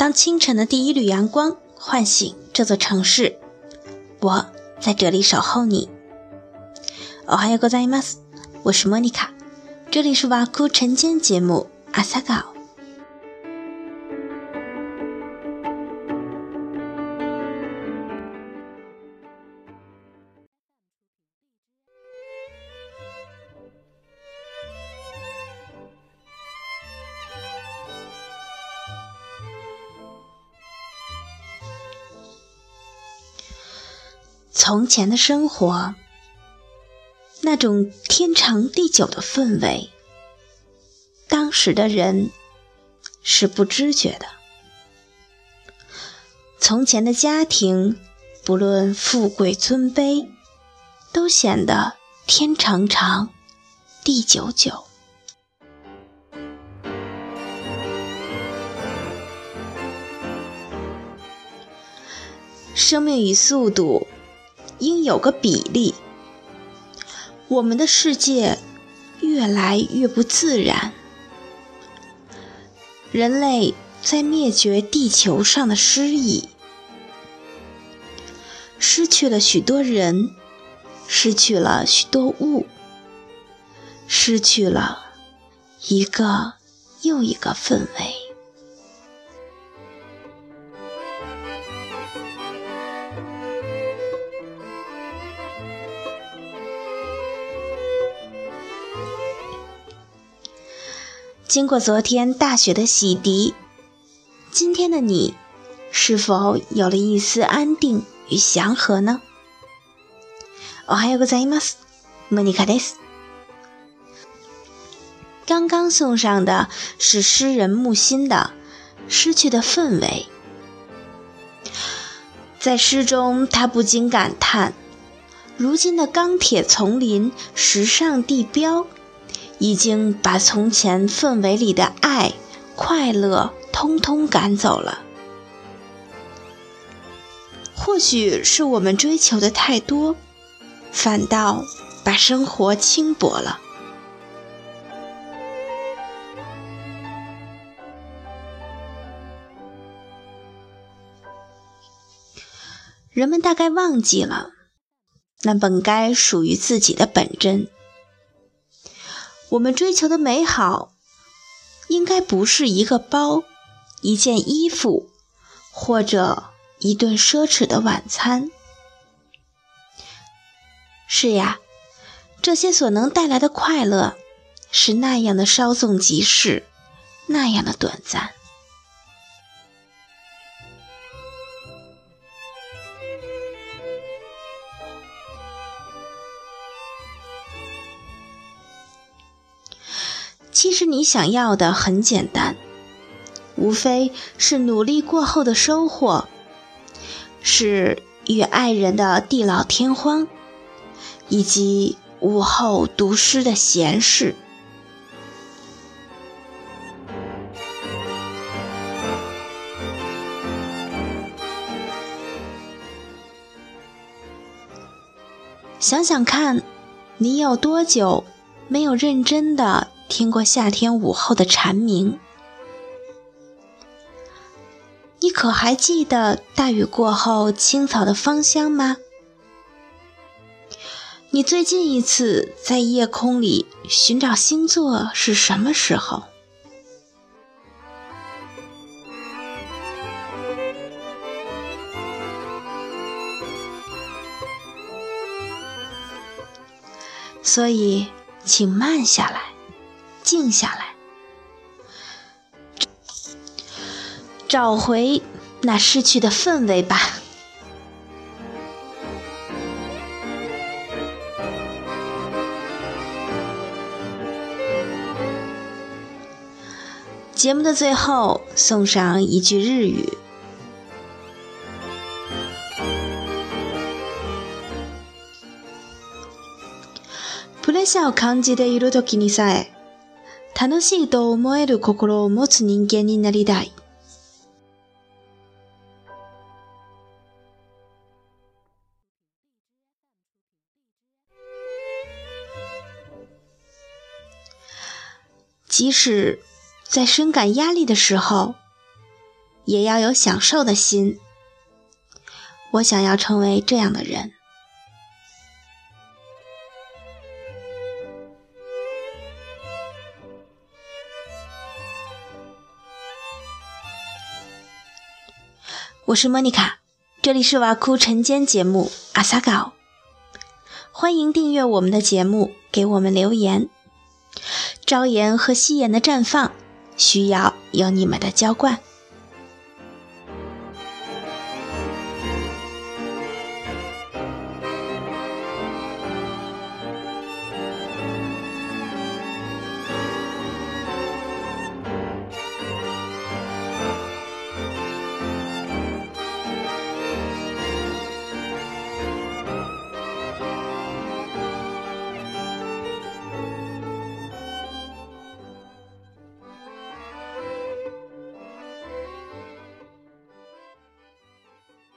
当清晨的第一缕阳光唤醒这座城市，我在这里守候你。おはようございます，我是莫妮卡，这里是瓦库晨间节目阿萨高。 从前的生活，那种天长地久的氛围，当时的人是不知觉的。从前的家庭，不论富贵尊卑，都显得天长长，地久久。生命与速度。应有个比例。我们的世界越来越不自然，人类在灭绝地球上的诗意，失去了许多人，失去了许多物，失去了一个又一个氛围。经过昨天大雪的洗涤，今天的你是否有了一丝安定与祥和呢？おはようございます。モニカです。刚刚送上的是诗人木心的《失去的氛围》。在诗中，他不禁感叹：如今的钢铁丛林、时尚地标。 已经把从前氛围里的爱、快乐通通赶走了。或许是我们追求的太多，反倒把生活轻薄了。人们大概忘记了，那本该属于自己的本真。我们追求的美好，应该不是一个包、一件衣服，或者一顿奢侈的晚餐。是呀，这些所能带来的快乐，是那样的稍纵即逝，那样的短暂。其实你想要的很简单，无非是努力过后的收获，是与爱人的地老天荒，以及午后读诗的闲适。想想看，你有多久没有认真的？听过夏天午后的蝉鸣，你可还记得大雨过后青草的芳香吗？你最近一次在夜空里寻找星座是什么时候？所以，请慢下来。静下来，找回那失去的氛围吧。节目的最后，送上一句日语：“プレッシャーを感じている時にさえ。” 楽しいと思える心を持つ人間になりたい。即使在深感压力的时候， 也要有享受的心。我想要成为这样的人。 我是莫妮卡，这里是瓦库晨间节目阿萨稿。欢迎订阅我们的节目，给我们留言。朝颜和夕颜的绽放，需要有你们的浇灌。